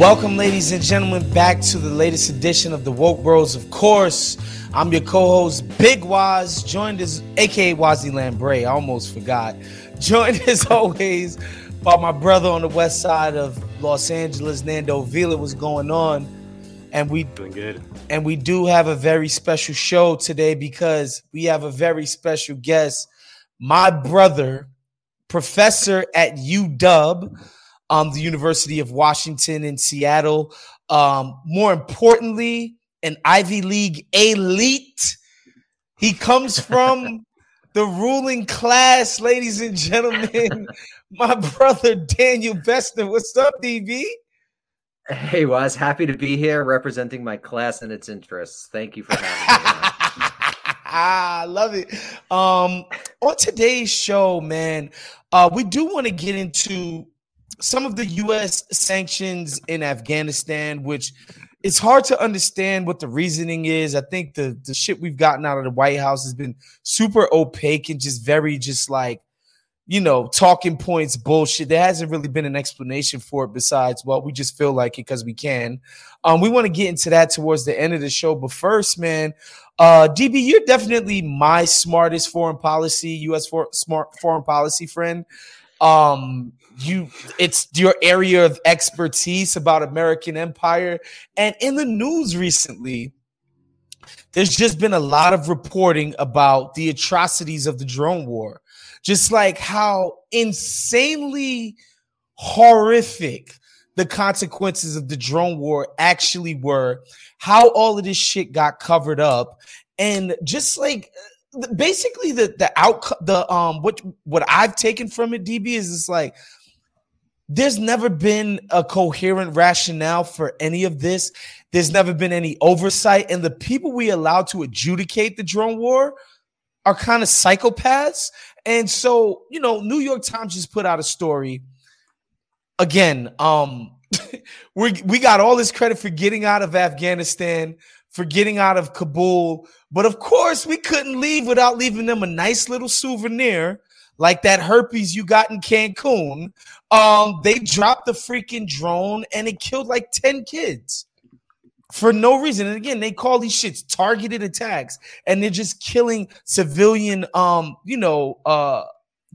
Welcome, ladies and gentlemen, back to the latest edition of the Woke Bros. Of course, I'm your co-host, Big Waz, joined as aka Wazi Lambre. I almost forgot. Joined as always by my brother on the west side of Los Angeles, Nando Vila. What's going on? And we Doing good. and we do have a very special show today because we have a very special guest, my brother, professor at UW, um, the University of Washington in Seattle. Um, more importantly, an Ivy League elite. He comes from the ruling class, ladies and gentlemen. My brother Daniel Bessner. What's up, DB? Hey, was happy to be here representing my class and its interests. Thank you for having me. I love it. Um, on today's show, man, uh, we do want to get into some of the U.S. sanctions in Afghanistan, which it's hard to understand what the reasoning is. I think the the shit we've gotten out of the White House has been super opaque and just very just like you know talking points bullshit. There hasn't really been an explanation for it besides well we just feel like it because we can. Um, we want to get into that towards the end of the show, but first, man, uh, DB, you're definitely my smartest foreign policy U.S. For, smart foreign policy friend. Um, you it's your area of expertise about American empire. And in the news recently, there's just been a lot of reporting about the atrocities of the drone war. Just like how insanely horrific the consequences of the drone war actually were, how all of this shit got covered up, and just like basically the the outcome the um what what I've taken from it, DB is it's like there's never been a coherent rationale for any of this. There's never been any oversight. And the people we allow to adjudicate the drone war are kind of psychopaths. And so, you know, New York Times just put out a story. Again, um, we we got all this credit for getting out of Afghanistan, for getting out of Kabul. But of course, we couldn't leave without leaving them a nice little souvenir like that herpes you got in Cancun. Um, they dropped the freaking drone and it killed like 10 kids for no reason. And again, they call these shits targeted attacks, and they're just killing civilian um, you know, uh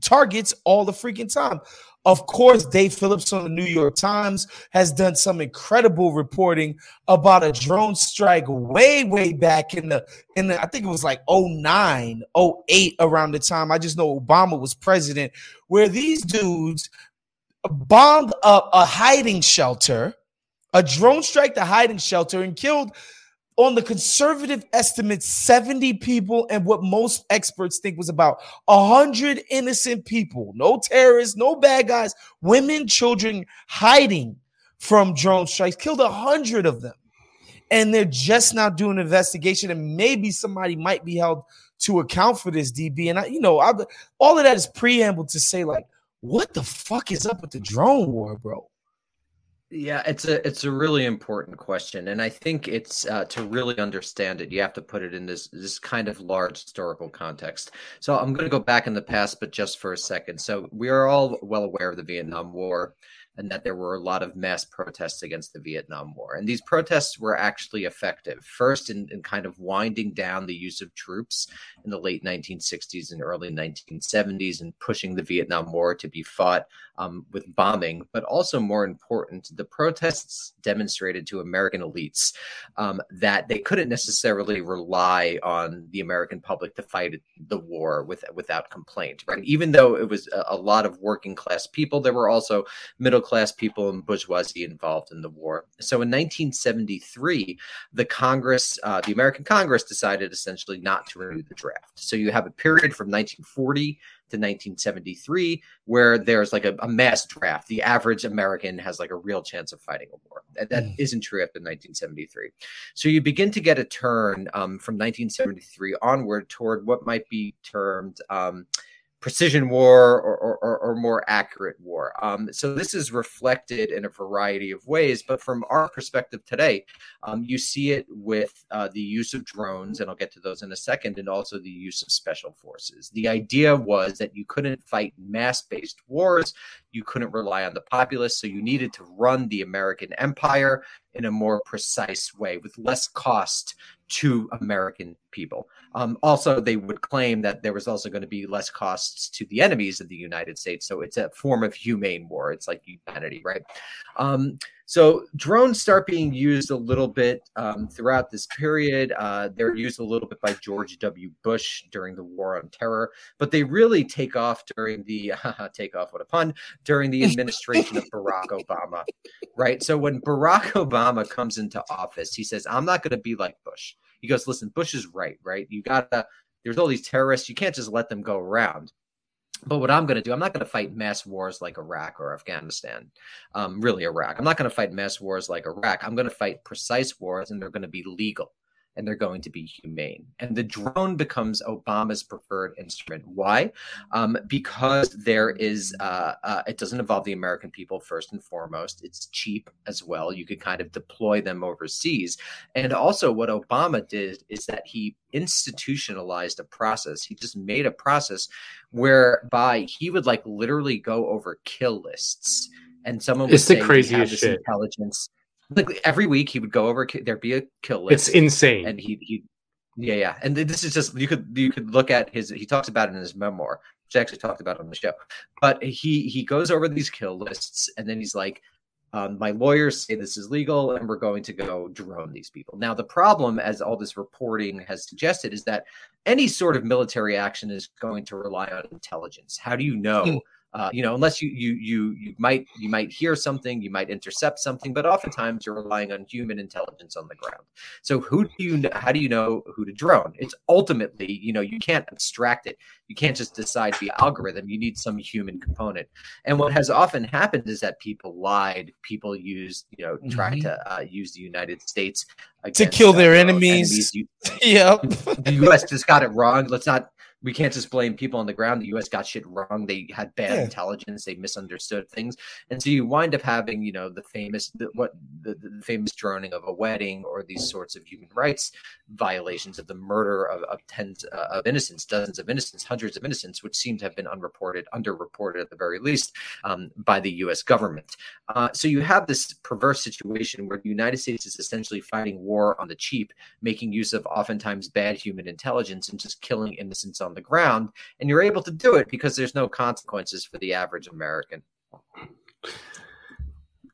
targets all the freaking time. Of course, Dave Philipps on the New York Times has done some incredible reporting about a drone strike way, way back in the in the I think it was like 09, 08 around the time. I just know Obama was president, where these dudes bombed up a hiding shelter, a drone strike the hiding shelter, and killed on the conservative estimate 70 people and what most experts think was about 100 innocent people. No terrorists no bad guys women children hiding from drone strikes. Killed 100 of them. And they're just now doing an investigation and maybe somebody might be held to account for this db and i you know I, all of that is preamble to say like what the fuck is up with the drone war bro yeah, it's a it's a really important question, and I think it's uh, to really understand it, you have to put it in this this kind of large historical context. So I'm going to go back in the past, but just for a second. So we are all well aware of the Vietnam War and that there were a lot of mass protests against the Vietnam War. And these protests were actually effective, first in, in, kind of winding down the use of troops in the late 1960s and early 1970s and pushing the Vietnam War to be fought um, with bombing, but also more important, the protests demonstrated to American elites um, that they couldn't necessarily rely on the American public to fight the war with, without complaint, right? Even though it was a, a lot of working class people, there were also middle class people and bourgeoisie involved in the war. So in 1973, the Congress, uh, the American Congress, decided essentially not to renew the draft. So you have a period from 1940 to 1973, where there's like a, a, mass draft. The average American has like a real chance of fighting a war. That, that mm. not true after 1973. So you begin to get a turn um, from 1973 onward toward what might be termed um, precision war or, or, or, more accurate war. Um, so this is reflected in a variety of ways, but from our perspective today, um, you see it with uh, the use of drones, and I'll get to those in a second, and also the use of special forces. The idea was that you couldn't fight mass-based wars, you couldn't rely on the populace, so you needed to run the American empire in a more precise way with less cost to American people. Um, also, they would claim that there was also going to be less costs to the enemies of the United States. So it's a form of humane war. It's like humanity, right? Um, so drones start being used a little bit um, throughout this period. Uh, they're used a little bit by George W. Bush during the War on Terror, but they really take off during the take off what a pun during the administration of Barack Obama, right? So when Barack Obama comes into office, he says, "I'm not going to be like Bush." He goes, "Listen, Bush is right, right? You gotta." There's all these terrorists. You can't just let them go around. But what I'm going to do, I'm not going to fight mass wars like Iraq or Afghanistan, um, really Iraq. I'm not going to fight mass wars like Iraq. I'm going to fight precise wars, and they're going to be legal. And they're going to be humane. And the drone becomes Obama's preferred instrument. Why? Um, because there is, uh, uh, it doesn't involve the American people first and foremost. It's cheap as well. You could kind of deploy them overseas. And also, what Obama did is that he institutionalized a process. He just made a process whereby he would like literally go over kill lists. And someone would It's the say, "We have craziest this shit. Intelligence. Like every week, he would go over. There'd be a kill list It's insane. and he he yeah yeah and this is just you could you could look at his he talks about it in his memoir which I actually talked about on the show but he he goes over these kill lists and then he's like um, my lawyers say this is legal and we're going to go drone these people now the problem as all this reporting has suggested is that any sort of military action is going to rely on intelligence how do you know Hmm. Uh, you know unless you you you you might you might hear something you might intercept something but oftentimes you're relying on human intelligence on the ground so who do you know, how do you know who to drone? It's ultimately, you know, you can't abstract it. You can't just decide the algorithm. You need some human component. And what has often happened is that people lied. People used, you know, tried Mhm. to uh, use the United States To kill uh, their enemies. You- yep. the U.S. just got it wrong. Let's not. We can't just blame people on the ground. The U.S. got shit wrong. They had bad Yeah. intelligence. They misunderstood things, and so you wind up having, you know, the famous the, what the, the famous droning of a wedding or these sorts of human rights violations of the murder of, of tens uh, of innocents, dozens of innocents, hundreds of innocents, which seem to have been unreported, underreported at the very least um, by the U.S. government. Uh, so you have this perverse situation where the United States is essentially fighting war on the cheap making use of oftentimes bad human intelligence and just killing innocents on the ground. And you're able to do it because there's no consequences for the average American.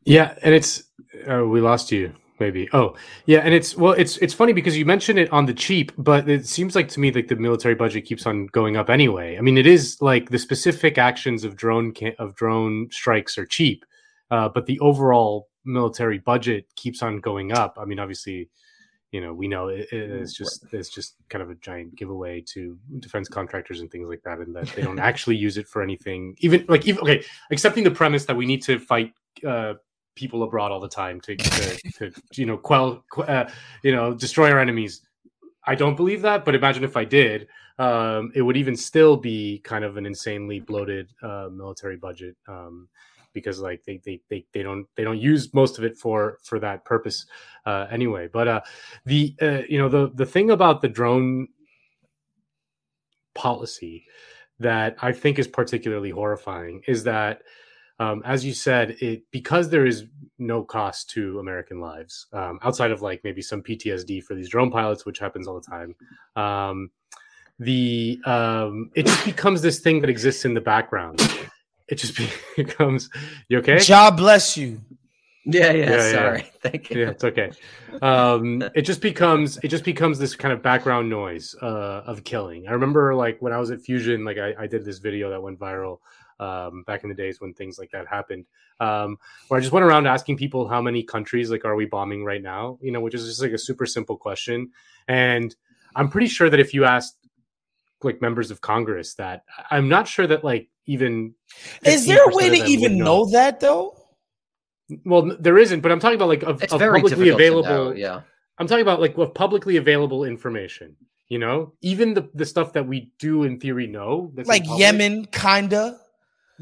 Yeah, and it's uh, we lost you maybe. Oh, yeah, and it's well, it's it's funny because you mentioned it on the cheap, but it seems like to me like the military budget keeps on going up anyway. I mean, it is like the specific actions of drone ca- of drone strikes are cheap, uh, but the overall military budget keeps on going up. I mean, obviously. You know, we know it, it- it's just it's just kind of a giant giveaway to defense contractors and things like that, and that they don't actually use it for anything. Even like even okay, accepting the premise that we need to fight uh, people abroad all the time to, to, to you know quell uh, you know destroy our enemies i don't believe that but imagine if i did um, it would even still be kind of an insanely bloated uh, military budget um, because like they, they they they don't they don't use most of it for for that purpose uh, anyway but uh the uh, you know the the thing about the drone policy that i think is particularly horrifying is that um, as you said, it because there is no cost to American lives um, outside of like maybe some PTSD for these drone pilots, which happens all the time. Um, the um, it just becomes this thing that exists in the background. It just becomes you okay? God bless you. Yeah, yeah, Yeah, yeah. sorry. Thank you. yeah, it's okay. Um, it just becomes it just becomes this kind of background noise uh, of killing. I remember like when I was at Fusion, like I, I did this video that went viral um, back in the days when things like that happened, um, where I just went around asking people how many countries like are we bombing right now, you know, which is just like a super simple question, and I'm pretty sure that if you asked like members of Congress that I'm not sure that like even Is there a way to even would know that though? Well, there isn't, but I'm talking about like of, of publicly available. know. Yeah. I'm talking about like of publicly available information. You know, even the the stuff that we do in theory know, that's in Like public. Yemen, kinda.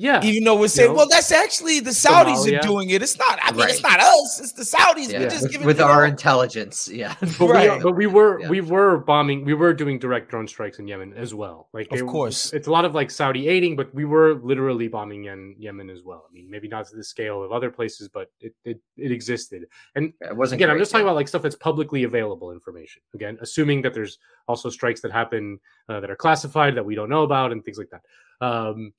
Yeah, Even though we're saying, know, well, that's actually the Saudis Somalia. are doing it. It's not. I mean, it's not us. It's the Saudis. Yeah. We just With, give it with our them. intelligence. Yeah. but, we right. are, but we were Yeah. we were bombing. We were doing direct drone strikes in Yemen as well. Like Of they- course. it's a lot of like Saudi aiding, but we were literally bombing Yemen, Yemen as well. I mean, maybe not to the scale of other places, but it it, it existed. And It wasn't again, I'm just talking yeah. about like stuff that's publicly available information. Again, assuming that there's also strikes that happen uh, that are classified that we don't know about and things like that. Um,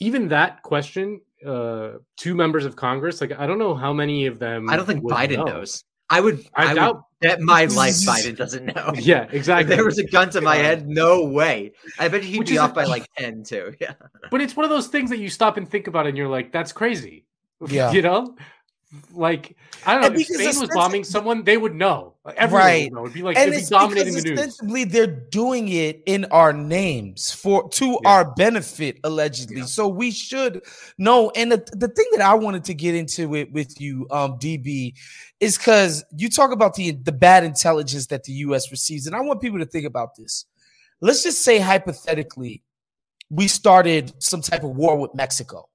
even that question, uh, two members of Congress, like I don't know how many of them. I don't think Biden know. knows. I would. I I, would doubt- bet my life Biden doesn't know. Yeah, If exactly. there was a gun to my head, no way. I bet he'd Which be is off a- by like ten too. Yeah. but it's one of those things that you stop and think about, and you're like, "That's crazy." Yeah. you know. Like I don't know. And If Spain was bombing someone, they would know. Everyone Right. would know. It'd be like and it'd be it's dominating the news. ostensibly they're doing it in our names for to Yeah. our benefit allegedly so we should know and the, the thing that i wanted to get into it with you um db is because you talk about the the bad intelligence that the us receives and i want people to think about this let's just say hypothetically we started some type of war with mexico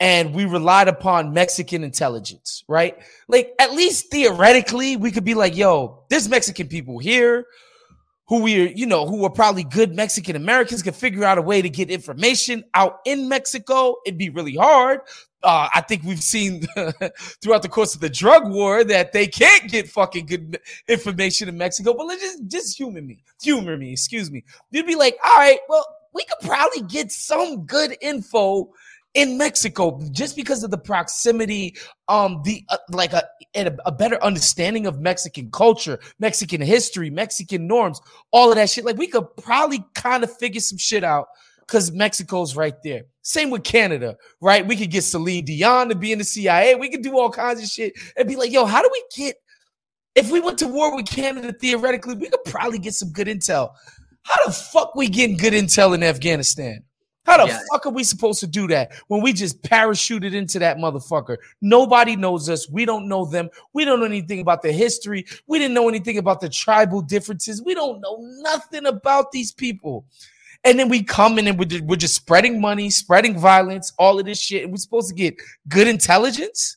and we relied upon Mexican intelligence, right? Like, at least theoretically, we could be like, yo, there's Mexican people here who we, are, you know, who are probably good Mexican Americans can figure out a way to get information out in Mexico. It'd be really hard. Uh, I think we've seen throughout the course of the drug war that they can't get fucking good information in Mexico. But let's just just humor me, humor me, excuse me. You'd be like, all right, well, we could probably get some good info in Mexico just because of the proximity, um, the uh, like a, a better understanding of Mexican culture, Mexican history, Mexican norms, all of that shit. Like we could probably kind of figure some shit out because Mexico's right there. Same with Canada, right? We could get Celine Dion to be in the CIA. We could do all kinds of shit and be like, yo, how do we get? If we went to war with Canada, theoretically, we could probably get some good intel. How the fuck we getting good intel in Afghanistan? How the Yeah. fuck are we supposed to do that when we just parachuted into that motherfucker? Nobody knows us. We don't know them. We don't know anything about the history. We didn't know anything about the tribal differences. We don't know nothing about these people. And then we come in and we're just, we're just spreading money, spreading violence, all of this shit. And we're supposed to get good intelligence.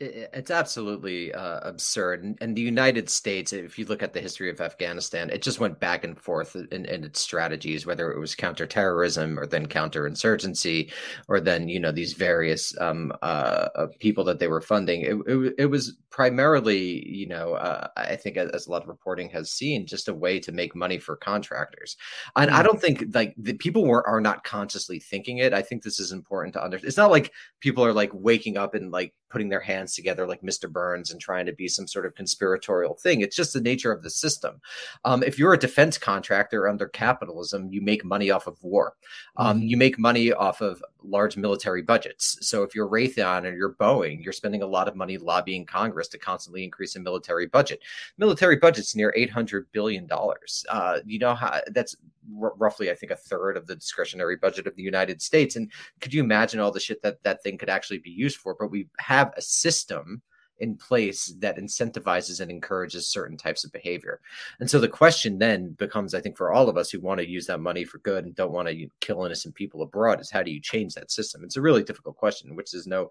It's absolutely uh, absurd. And, and the United States, if you look at the history of Afghanistan, it just went back and forth in, in its strategies, whether it was counterterrorism or then counterinsurgency, or then, you know, these various um, uh, uh, people that they were funding. It, it, it was primarily, you know, uh, I think as, as a lot of reporting has seen, just a way to make money for contractors. And I don't think like the people were, are not consciously thinking it. I think this is important to understand. It's not like people are like waking up and like putting their hands together like Mr. Burns and trying to be some sort of conspiratorial thing. It's just the nature of the system. Um, if you're a defense contractor under capitalism, you make money off of war. Um, You make money off of large military budgets. So if you're Raytheon or you're Boeing, you're spending a lot of money lobbying Congress to constantly increase the military budget. Military budget's near eight hundred billion dollars. Uh, you know how that's r- roughly, I think, a third of the discretionary budget of the United States. And could you imagine all the shit that that thing could actually be used for? But we have a system in place that incentivizes and encourages certain types of behavior. And so the question then becomes, I think, for all of us who want to use that money for good and don't want to kill innocent people abroad, is how do you change that system? It's a really difficult question, which is no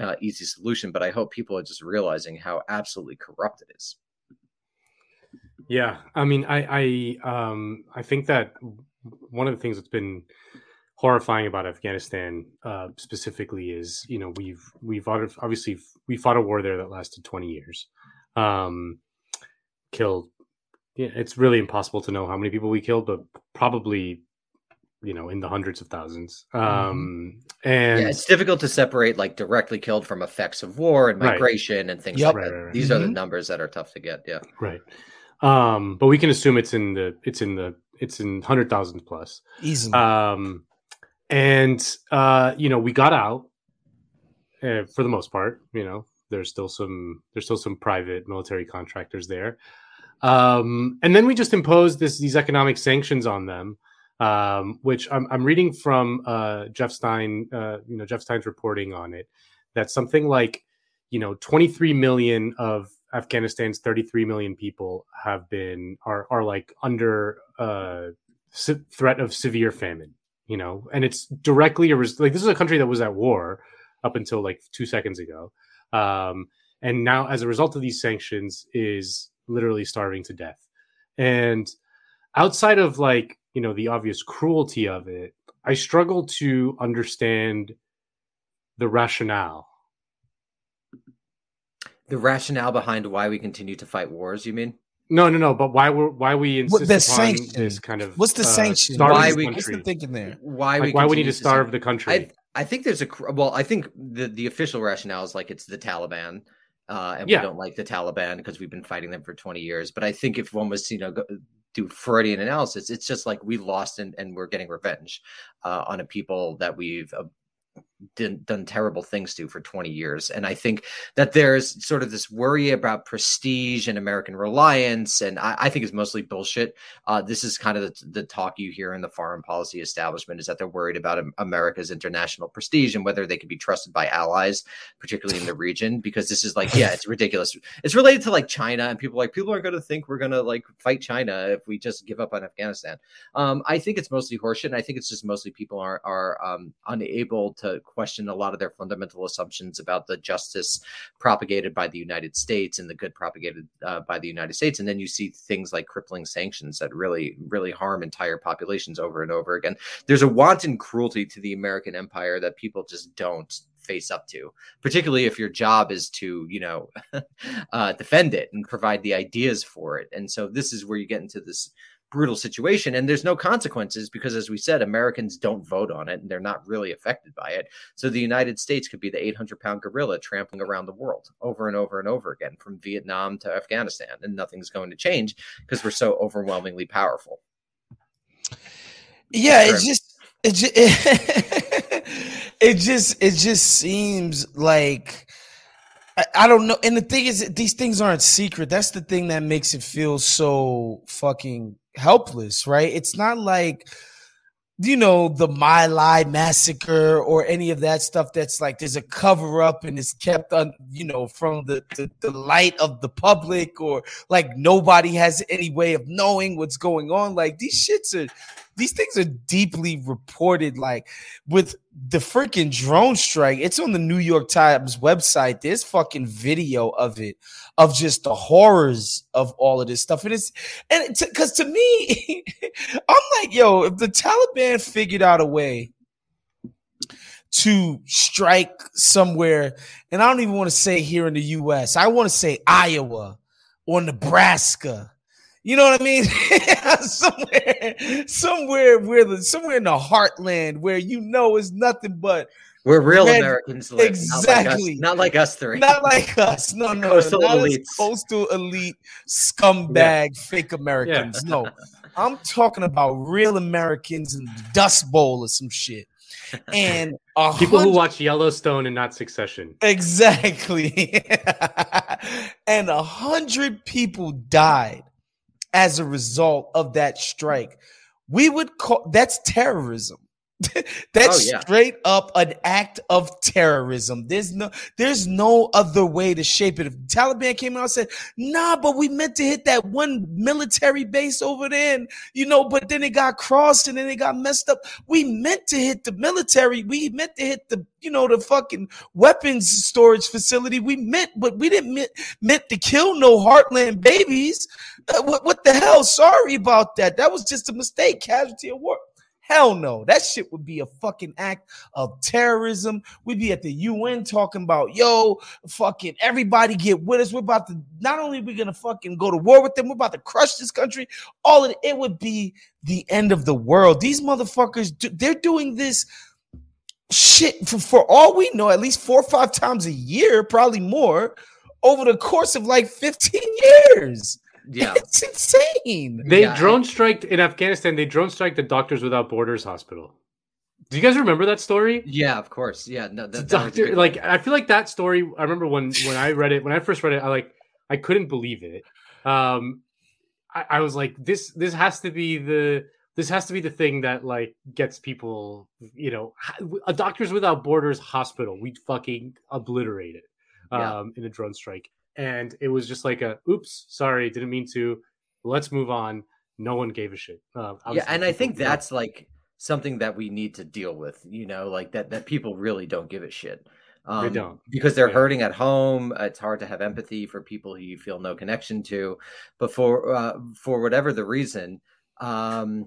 uh, easy solution. But I hope people are just realizing how absolutely corrupt it is. Yeah, I mean, I, I, um, I think that one of the things that's been horrifying about Afghanistan, uh, specifically, is you know we've we've obviously we fought a war there that lasted twenty years, um, killed. Yeah, it's really impossible to know how many people we killed, but probably, you know, in the hundreds of thousands. Um, and yeah, it's difficult to separate like directly killed from effects of war and Right. migration and things Yep. like Right, that. right, right. These are the Mhm. numbers that are tough to get. Yeah. right. Um, but we can assume it's in the it's in the it's in hundred thousands plus. Easily. um and uh you know we got out uh, for the most part you know there's still some there's still some private military contractors there. Um and then we just imposed this these economic sanctions on them um which i'm, I'm reading from uh jeff stein uh you know jeff stein's reporting on it that something like you know 23 million of afghanistan's 33 million people have been are are like under uh se- threat of severe famine you know and it's directly a res- like this is a country that was at war up until like two seconds ago. Um and now as a result of these sanctions is literally starving to death. And outside of like you know the obvious cruelty of it i struggle to understand the rationale. The rationale behind why we continue to fight wars, you mean? No no no but why we're why we What insist the upon sanction? this kind of What's the uh, sanction? Why we- What's the thinking there? Why like why we need to starve the country I I think there's a well, I think the the official rationale is like it's the Taliban, uh, and Yeah. we don't like the Taliban because we've been fighting them for 20 years. But I think if one was you know go, do Freudian analysis, it's just like we lost and, and we're getting revenge uh, on a people that we've done, done terrible things to for 20 years. And I think that there's sort of this worry about prestige and American reliance, and I, I think it's mostly bullshit. Uh, this is kind of the, the, talk you hear in the foreign policy establishment is that they're worried about America's international prestige and whether they can be trusted by allies, particularly in the region, because this is like, yeah, it's ridiculous. It's related to like China, and people like people are going to think we're going to like fight China if we just give up on Afghanistan. Um, I think it's mostly horseshit. And I think it's just mostly people are are um, unable to question a lot of their fundamental assumptions about the justice propagated by the United States and the good propagated uh, by the United States. And then you see things like crippling sanctions that really, really harm entire populations over and over again. There's a wanton cruelty to the American empire that people just don't face up to particularly if your job is to you know uh, defend it and provide the ideas for it and so this is where you get into this brutal situation and there's no consequences because as we said americans don't vote on it and they're not really affected by it so the united states could be the 800 pound gorilla trampling around the world over and over and over again from vietnam to afghanistan and nothing's going to change because we're so overwhelmingly powerful yeah it's just it just it, it just it just seems like I, I don't know. And the thing is, these things aren't secret. That's the thing that makes it feel so fucking helpless, right? It's not like you know the My Lai massacre or any of that stuff that's like there's a cover up and it's kept on you know from the, the, the light of the public or like nobody has any way of knowing what's going on like these shits are these things are deeply reported. Like with the freaking drone strike, it's on the New York Times website. There's fucking video of it, of just the horrors of all of this stuff. And it's and because to me, I'm like, yo, if the Taliban figured out a way to strike somewhere, and I don't even want to say here in the US, I want to say Iowa or Nebraska you know what I mean? somewhere, somewhere where the somewhere in the heartland where you know it's nothing but we're real red, Americans live. Exactly. Not like, us, not like us three. Not like us. No, no. Coastal not elites. coastal elite scumbag yeah. fake Americans. Yeah. no. I'm talking about real Americans in the Dust Bowl or some shit. And people who watch Yellowstone and not Succession. Exactly. and a hundred people died as a result of that strike. We would call that's terrorism. That's oh, yeah. straight up an act of terrorism. There's no there's no other way to shape it. If Taliban came out and said, nah, but we meant to hit that one military base over there, and you know, but then it got crossed and then it got messed up. We meant to hit the military, we meant to hit the you know the fucking weapons storage facility. We meant, but we didn't meant, meant to kill no heartland babies. Uh, what, what the hell? Sorry about that. That was just a mistake, casualty of war. Hell no. That shit would be a fucking act of terrorism. We'd be at the UN talking about, yo, fucking everybody get with us. We're about to, not only we gonna fucking go to war with them, we're about to crush this country. All of it, it would be the end of the world. These motherfuckers, they're doing this shit for, for all we know, at least four or five times a year, probably more, over the course of like 15 years. Yeah, it's insane. They yeah. drone striked in Afghanistan. They drone strike the Doctors Without Borders hospital. Do you guys remember that story? Yeah, of course. Yeah, no, that, doctor, like I feel like that story. I remember when when I read it when I first read it, I like I couldn't believe it. Um, I, I was like, this this has to be the this has to be the thing that like gets people. You know, a Doctors Without Borders hospital. We'd fucking obliterate it um, yeah. in a drone strike and it was just like a oops sorry didn't mean to. Let's move on. No one gave a shit. Uh, yeah and i think that's like something that we need to deal with you know like that that people really don't give a shit. Um, they don't. because they're yeah. hurting at home it's hard to have empathy for people who you feel no connection to. But for uh, for whatever the reason um,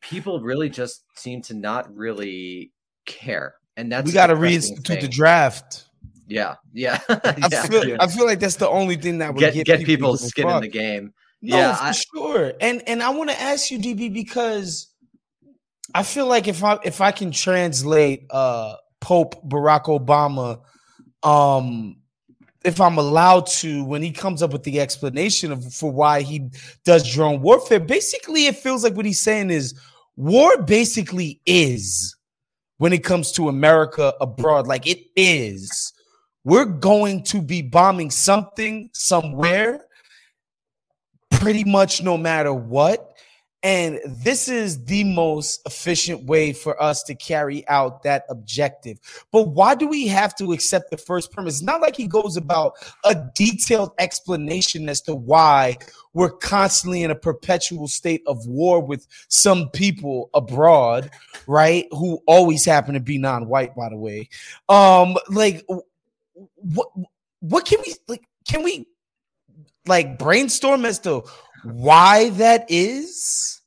people really just seem to not really care and that's we got to reinstitute the draft yeah, yeah. I, feel, yeah. I feel like that's the only thing that would get, get, get people, people's skin in the game. No, yeah, for I, sure. And and I want to ask you, DB, because I feel like if I if I can translate uh Pope Barack Obama, um, if I'm allowed to, when he comes up with the explanation of for why he does drone warfare, basically it feels like what he's saying is war basically is when it comes to America abroad, like it is. We're going to be bombing something somewhere pretty much no matter what. And this is the most efficient way for us to carry out that objective. But why do we have to accept the first premise? It's not like he goes about a detailed explanation as to why we're constantly in a perpetual state of war with some people abroad, right? Who always happen to be non-white, by the way. Um, like what what can we like can we like brainstorm as to why that is?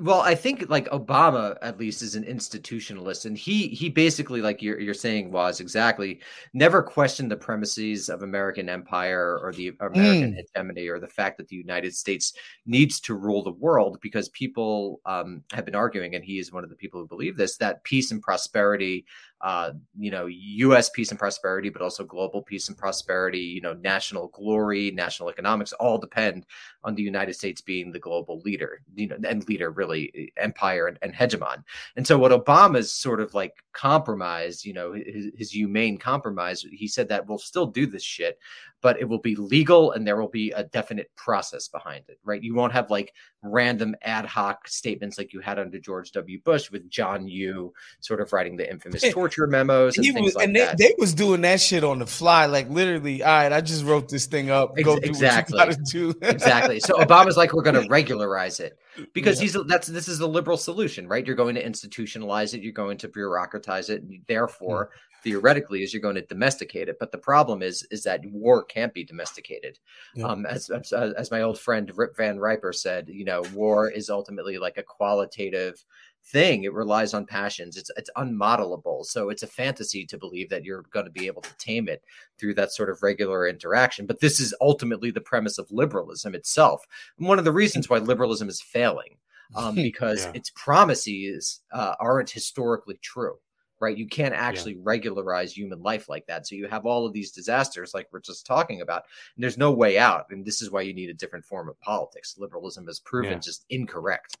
Well, I think like Obama at least is an institutionalist, and he he basically like you're you're saying was exactly never questioned the premises of American empire or the American mm. hegemony or the fact that the United States needs to rule the world because people um, have been arguing, and he is one of the people who believe this that peace and prosperity uh, you know, U.S. peace and prosperity, but also global peace and prosperity, you know, national glory, national economics, all depend on the United States being the global leader, you know, and leader really empire and, and hegemon. And so, what Obama's sort of like compromise, you know, his, his humane compromise, he said that we'll still do this shit, but it will be legal and there will be a definite process behind it, right? You won't have like random ad hoc statements like you had under George W. Bush with John Yoo sort of writing the infamous torture memos and, things was, like and that. They, they, was doing that shit on the fly, like literally. All right, I just wrote this thing up. Go Ex- exactly. exactly. So Obama's like, we're going to regularize it because yeah. he's that's this is the liberal solution, right? You're going to institutionalize it. You're going to bureaucratize it. and therefore, mm theoretically is you're going to domesticate it but the problem is is that war can't be domesticated yeah. um, as, as, as my old friend rip van riper said you know war is ultimately like a qualitative thing it relies on passions it's it's unmodelable so it's a fantasy to believe that you're going to be able to tame it through that sort of regular interaction but this is ultimately the premise of liberalism itself and one of the reasons why liberalism is failing um, because yeah. its promises uh, aren't historically true right? You can't actually yeah. regularize human life like that. So you have all of these disasters, like we're just talking about, and there's no way out. And this is why you need a different form of politics. Liberalism has proven yeah. just incorrect.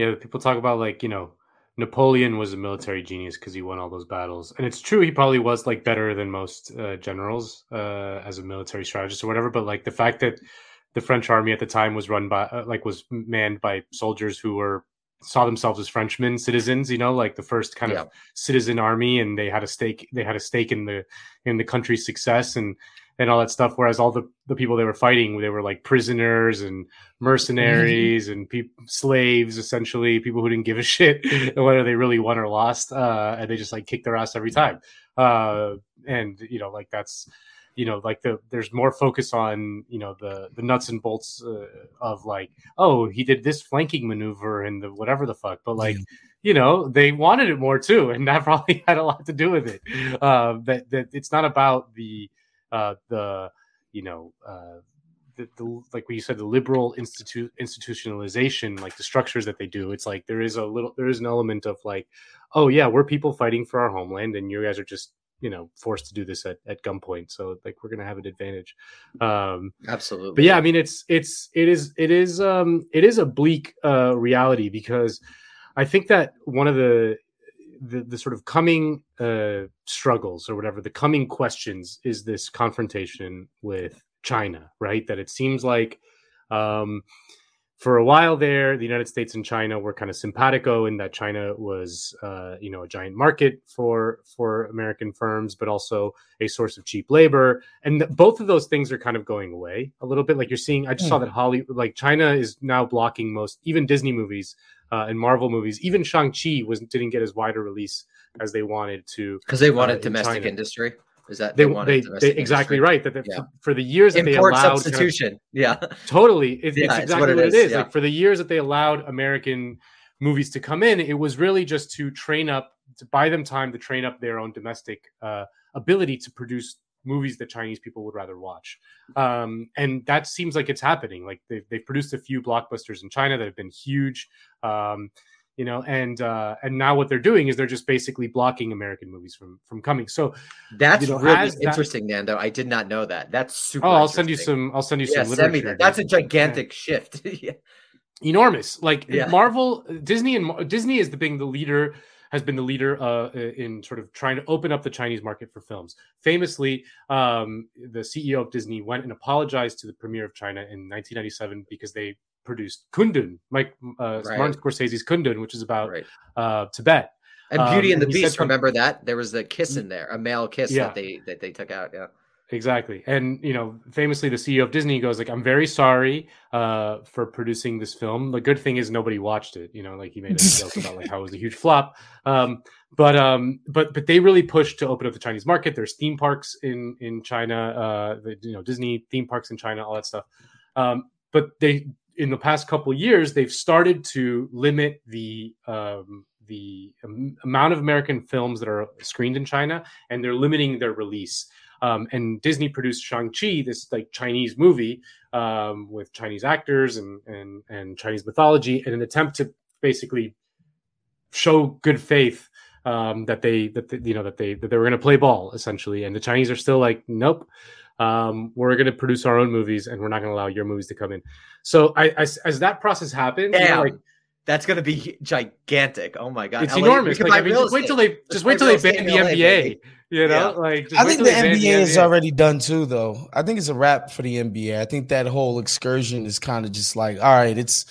Yeah, people talk about like, you know, Napoleon was a military genius because he won all those battles. And it's true, he probably was like better than most uh, generals uh, as a military strategist or whatever. But like the fact that the French army at the time was run by, uh, like, was manned by soldiers who were saw themselves as Frenchmen citizens, you know, like the first kind yeah. of citizen army, and they had a stake. They had a stake in the in the country's success and and all that stuff. Whereas all the the people they were fighting, they were like prisoners and mercenaries and pe- slaves, essentially people who didn't give a shit whether they really won or lost, uh, and they just like kicked their ass every time. Uh, and you know, like that's you know like the there's more focus on you know the the nuts and bolts uh, of like oh he did this flanking maneuver and the whatever the fuck but like yeah. you know they wanted it more too and that probably had a lot to do with it uh, that that it's not about the uh, the you know uh, the, the, like what you said the liberal institute institutionalization like the structures that they do it's like there is a little there is an element of like oh yeah we're people fighting for our homeland and you guys are just you know forced to do this at, at gunpoint. So like we're gonna have an advantage. Um absolutely. but yeah i mean it's it's it is it is um it is a bleak uh reality because i think that one of the the, the sort of coming uh struggles or whatever the coming questions is this confrontation with china right that it seems like um for a while there, the United States and China were kind of simpatico in that China was, uh, you know, a giant market for for American firms, but also a source of cheap labor. And th- both of those things are kind of going away a little bit. Like you're seeing, I just mm. saw hmm. that Hollywood, like China is now blocking most, even Disney movies uh, and Marvel movies. Even Shang Chi was didn't get as wide a release as they wanted to because they wanted uh, domestic industry. Is that they, they, they, they exactly industry? right that yeah. for, the years that Import they allowed substitution, yeah, totally, it, yeah, it's exactly what it is. What it is. Yeah. Like for the years that they allowed American movies to come in, it was really just to train up, to buy them time to train up their own domestic uh, ability to produce movies that Chinese people would rather watch. Um, and that seems like it's happening. Like they've, they've produced a few blockbusters in China that have been huge. Um, you know and uh and now what they're doing is they're just basically blocking american movies from from coming so that's you know, really interesting that, nando i did not know that that's super oh i'll send you some i'll send you yeah, some send me that. that's a gigantic yeah. shift enormous like yeah. marvel disney and disney is the being the leader has been the leader uh, in sort of trying to open up the Chinese market for films. Famously, um, the CEO of Disney went and apologized to the premier of China in 1997 because they produced Kundun, Mike uh, Right. Martin Scorsese's Kundun, which is about Right. uh, Tibet. And Beauty Um, and the he said Beast. Remember that there was a kiss in there, a male kiss Yeah. that they that they took out. Yeah. Exactly. And you know, famously the CEO of Disney goes like, I'm very sorry uh for producing this film. The good thing is nobody watched it, you know, like he made a joke about like how it was a huge flop. Um but um but but they really pushed to open up the Chinese market. There's theme parks in in China, uh the, you know, Disney theme parks in China, all that stuff. Um but they in the past couple years they've started to limit the um the am- amount of American films that are screened in China and they're limiting their release um, and Disney produced Shang Chi, this like Chinese movie um, with Chinese actors and and and Chinese mythology, in an attempt to basically show good faith um, that they that you know that they that they were going to play ball essentially, and the Chinese are still like, nope. Um, we're going to produce our own movies, and we're not going to allow your movies to come in. So, I, as, as that process happens, you know, like That's gonna be gigantic. Oh my god. it's LA enormous. Like, I mean, just wait till they just wait till they ban the LA, NBA. baby. You know, Yeah. like just I think the they ban NBA is NBA. already done too, though. I think it's a wrap for the NBA. I think that whole excursion is kind of just like, all right, it's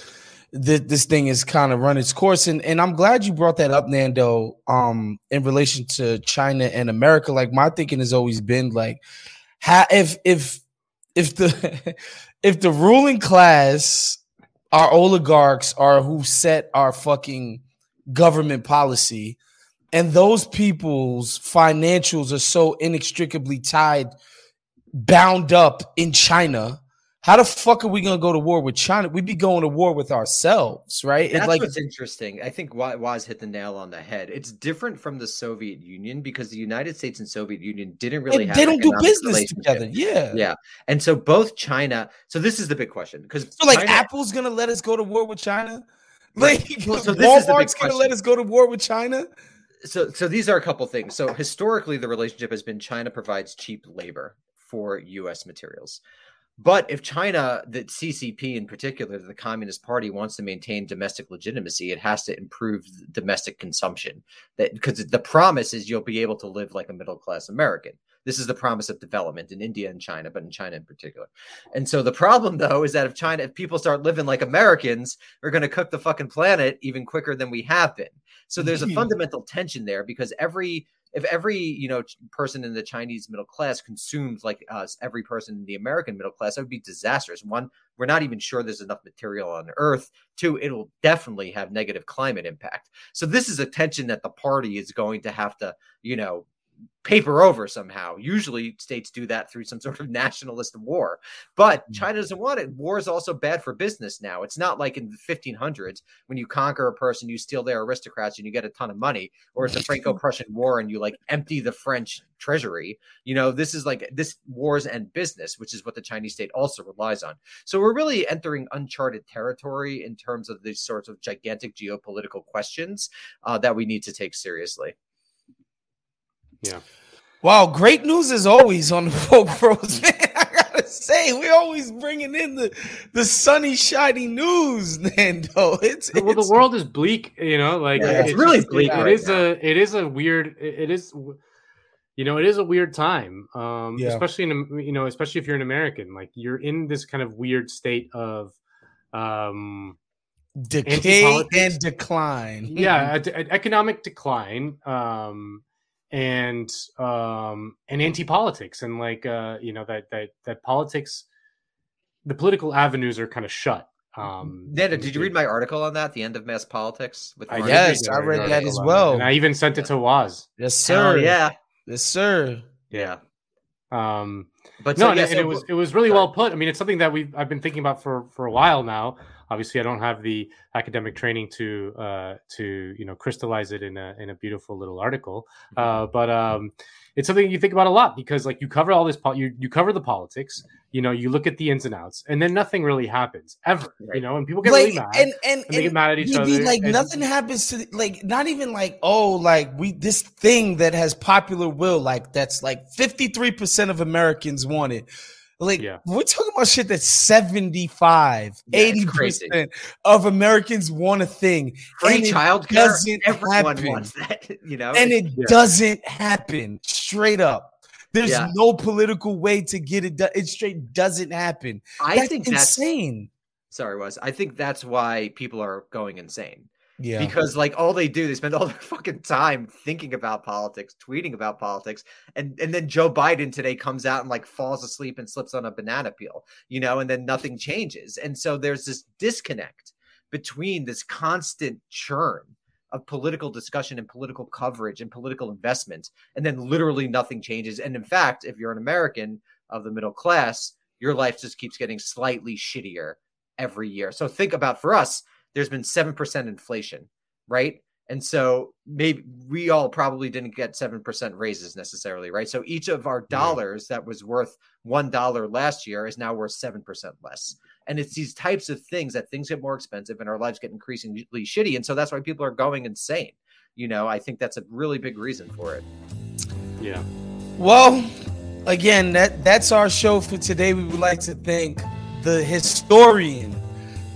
th- this thing is kind of run its course, and and I'm glad you brought that up, Nando. Um, in relation to China and America, like my thinking has always been like, ha- if if if the if the ruling class, our oligarchs, are who set our fucking government policy and those people's financials are so inextricably tied bound up in china how the fuck are we gonna go to war with china we'd be going to war with ourselves right it's That's like what's interesting. I think Wa- Waz hit the nail on the head. It's different from the Soviet Union because the United States and Soviet Union didn't really have they don't do business together yeah Yeah, and so both China. So this is the big question because so like China, apple's gonna let us go to war with china like Well, so this is the big walmart's gonna let us go to war with china so so these are a couple things. So historically, the relationship has been China provides cheap labor for U.S. materials. But if China, the CCP in particular, the Communist Party wants to maintain domestic legitimacy, it has to improve domestic consumption. That because the promise is you'll be able to live like a middle class American. This is the promise of development in India and China, but in China in particular. And so the problem, though, is that if China, if people start living like Americans, we're going to cook the fucking planet even quicker than we have been. So there's a fundamental tension there because every if every you know person in the Chinese middle class consumed like us, every person in the American middle class, that would be disastrous. One, we're not even sure there's enough material on Earth. Two, it'll definitely have negative climate impact. So this is a tension that the party is going to have to, you know, paper over somehow. Usually states do that through some sort of nationalist war. But Mm. China doesn't want it. War is also bad for business now. It's not like in the 1500s when you conquer a person, you steal their aristocrats and you get a ton of money, or it's a Franco-Prussian war and you like empty the French treasury. You know, this is like this wars and business, which is what the Chinese state also relies on. So we're really entering uncharted territory in terms of these sorts of gigantic geopolitical questions uh, that we need to take seriously. Wow, great news is always on the Folk Bros, man. I gotta say, we're always bringing in the the sunny, shiny news, Nando. It's, well, the world is bleak, you know. Like Yeah, it- it's really just- bleak It, it right is now. a, it is a weird. It, it is, you know, it is a weird time. Um, Yeah. especially in, a- you know, especially if you're an American, like you're in this kind of weird state of, um, decay and decline. yeah, a- a- economic decline, um, and um, and anti politics, and like uh, you know that that that politics, the political avenues are kind of shut. Um, Nando, did you read my article on that? The end of mass politics with I Yes, I read that as well. and I even sent it to Waz. Yes, Hell sir. yeah, Yes, sir. yeah. Um, But no, so, and yeah, it, so- and it was it was really sorry. well put. I mean, it's something that we've I've been thinking about for for a while now. Obviously, I don't have the academic training to uh, to you know crystallize it in a in a beautiful little article, uh, but um, it's something you think about a lot because like you cover all this pol- you you cover the politics, you know, you look at the ins and outs, and then nothing really happens ever, you know, and people get Like, really mad. and and, and they get mad at each other. like and- nothing happens to the, like not even like oh like we this thing that has popular will like that's like 53% of Americans want it. Like Yeah. we're talking about shit that's 75, Yeah, 80% of Americans want a thing. Free childcare. doesn't Everyone happen. wants that. You know, And it Yeah. doesn't happen straight up. There's no political way to get it done. It straight doesn't happen. I That's think that's insane. sorry, was I think that's why people are going insane. Yeah. because like all they do they spend all their fucking time thinking about politics tweeting about politics and and then joe biden today comes out and like falls asleep and slips on a banana peel you know and then nothing changes. And so there's this disconnect between this constant churn of political discussion and political coverage and political investment and then literally nothing changes. And in fact if you're an american of the middle class your life just keeps getting slightly shittier every year. So think about for us there's been 7% inflation, right? And so maybe we all probably didn't get 7% raises necessarily, right? So each of our dollars that was worth $1 last year is now worth 7% less. And it's these types of things that things get more expensive and our lives get increasingly shitty. And so that's why people are going insane. You know, I think that's a really big reason for it. Yeah. Well, again, that that's our show for today. We would like to thank the historian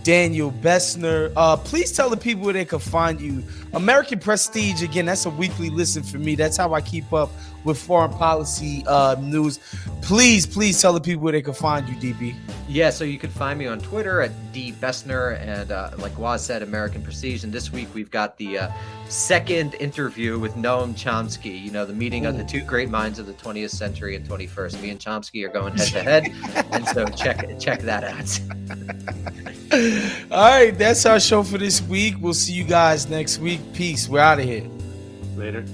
Daniel Bessner. Uh, please tell the people where they can find you. American Prestige, again, that's a weekly listen for me. That's how I keep up with foreign policy uh, news. Please, please tell the people where they can find you, DB. Yeah, so you can find me on Twitter at D Bessner and uh, like Waz said, American Prestige. And this week we've got the uh, second interview with Noam Chomsky. You know, the meeting of the two great minds of the 20th century and 21st. Me and Chomsky are going head to head, and so check check that out. All right, that's our show for this week. We'll see you guys next week. Peace. We're out of here. Later.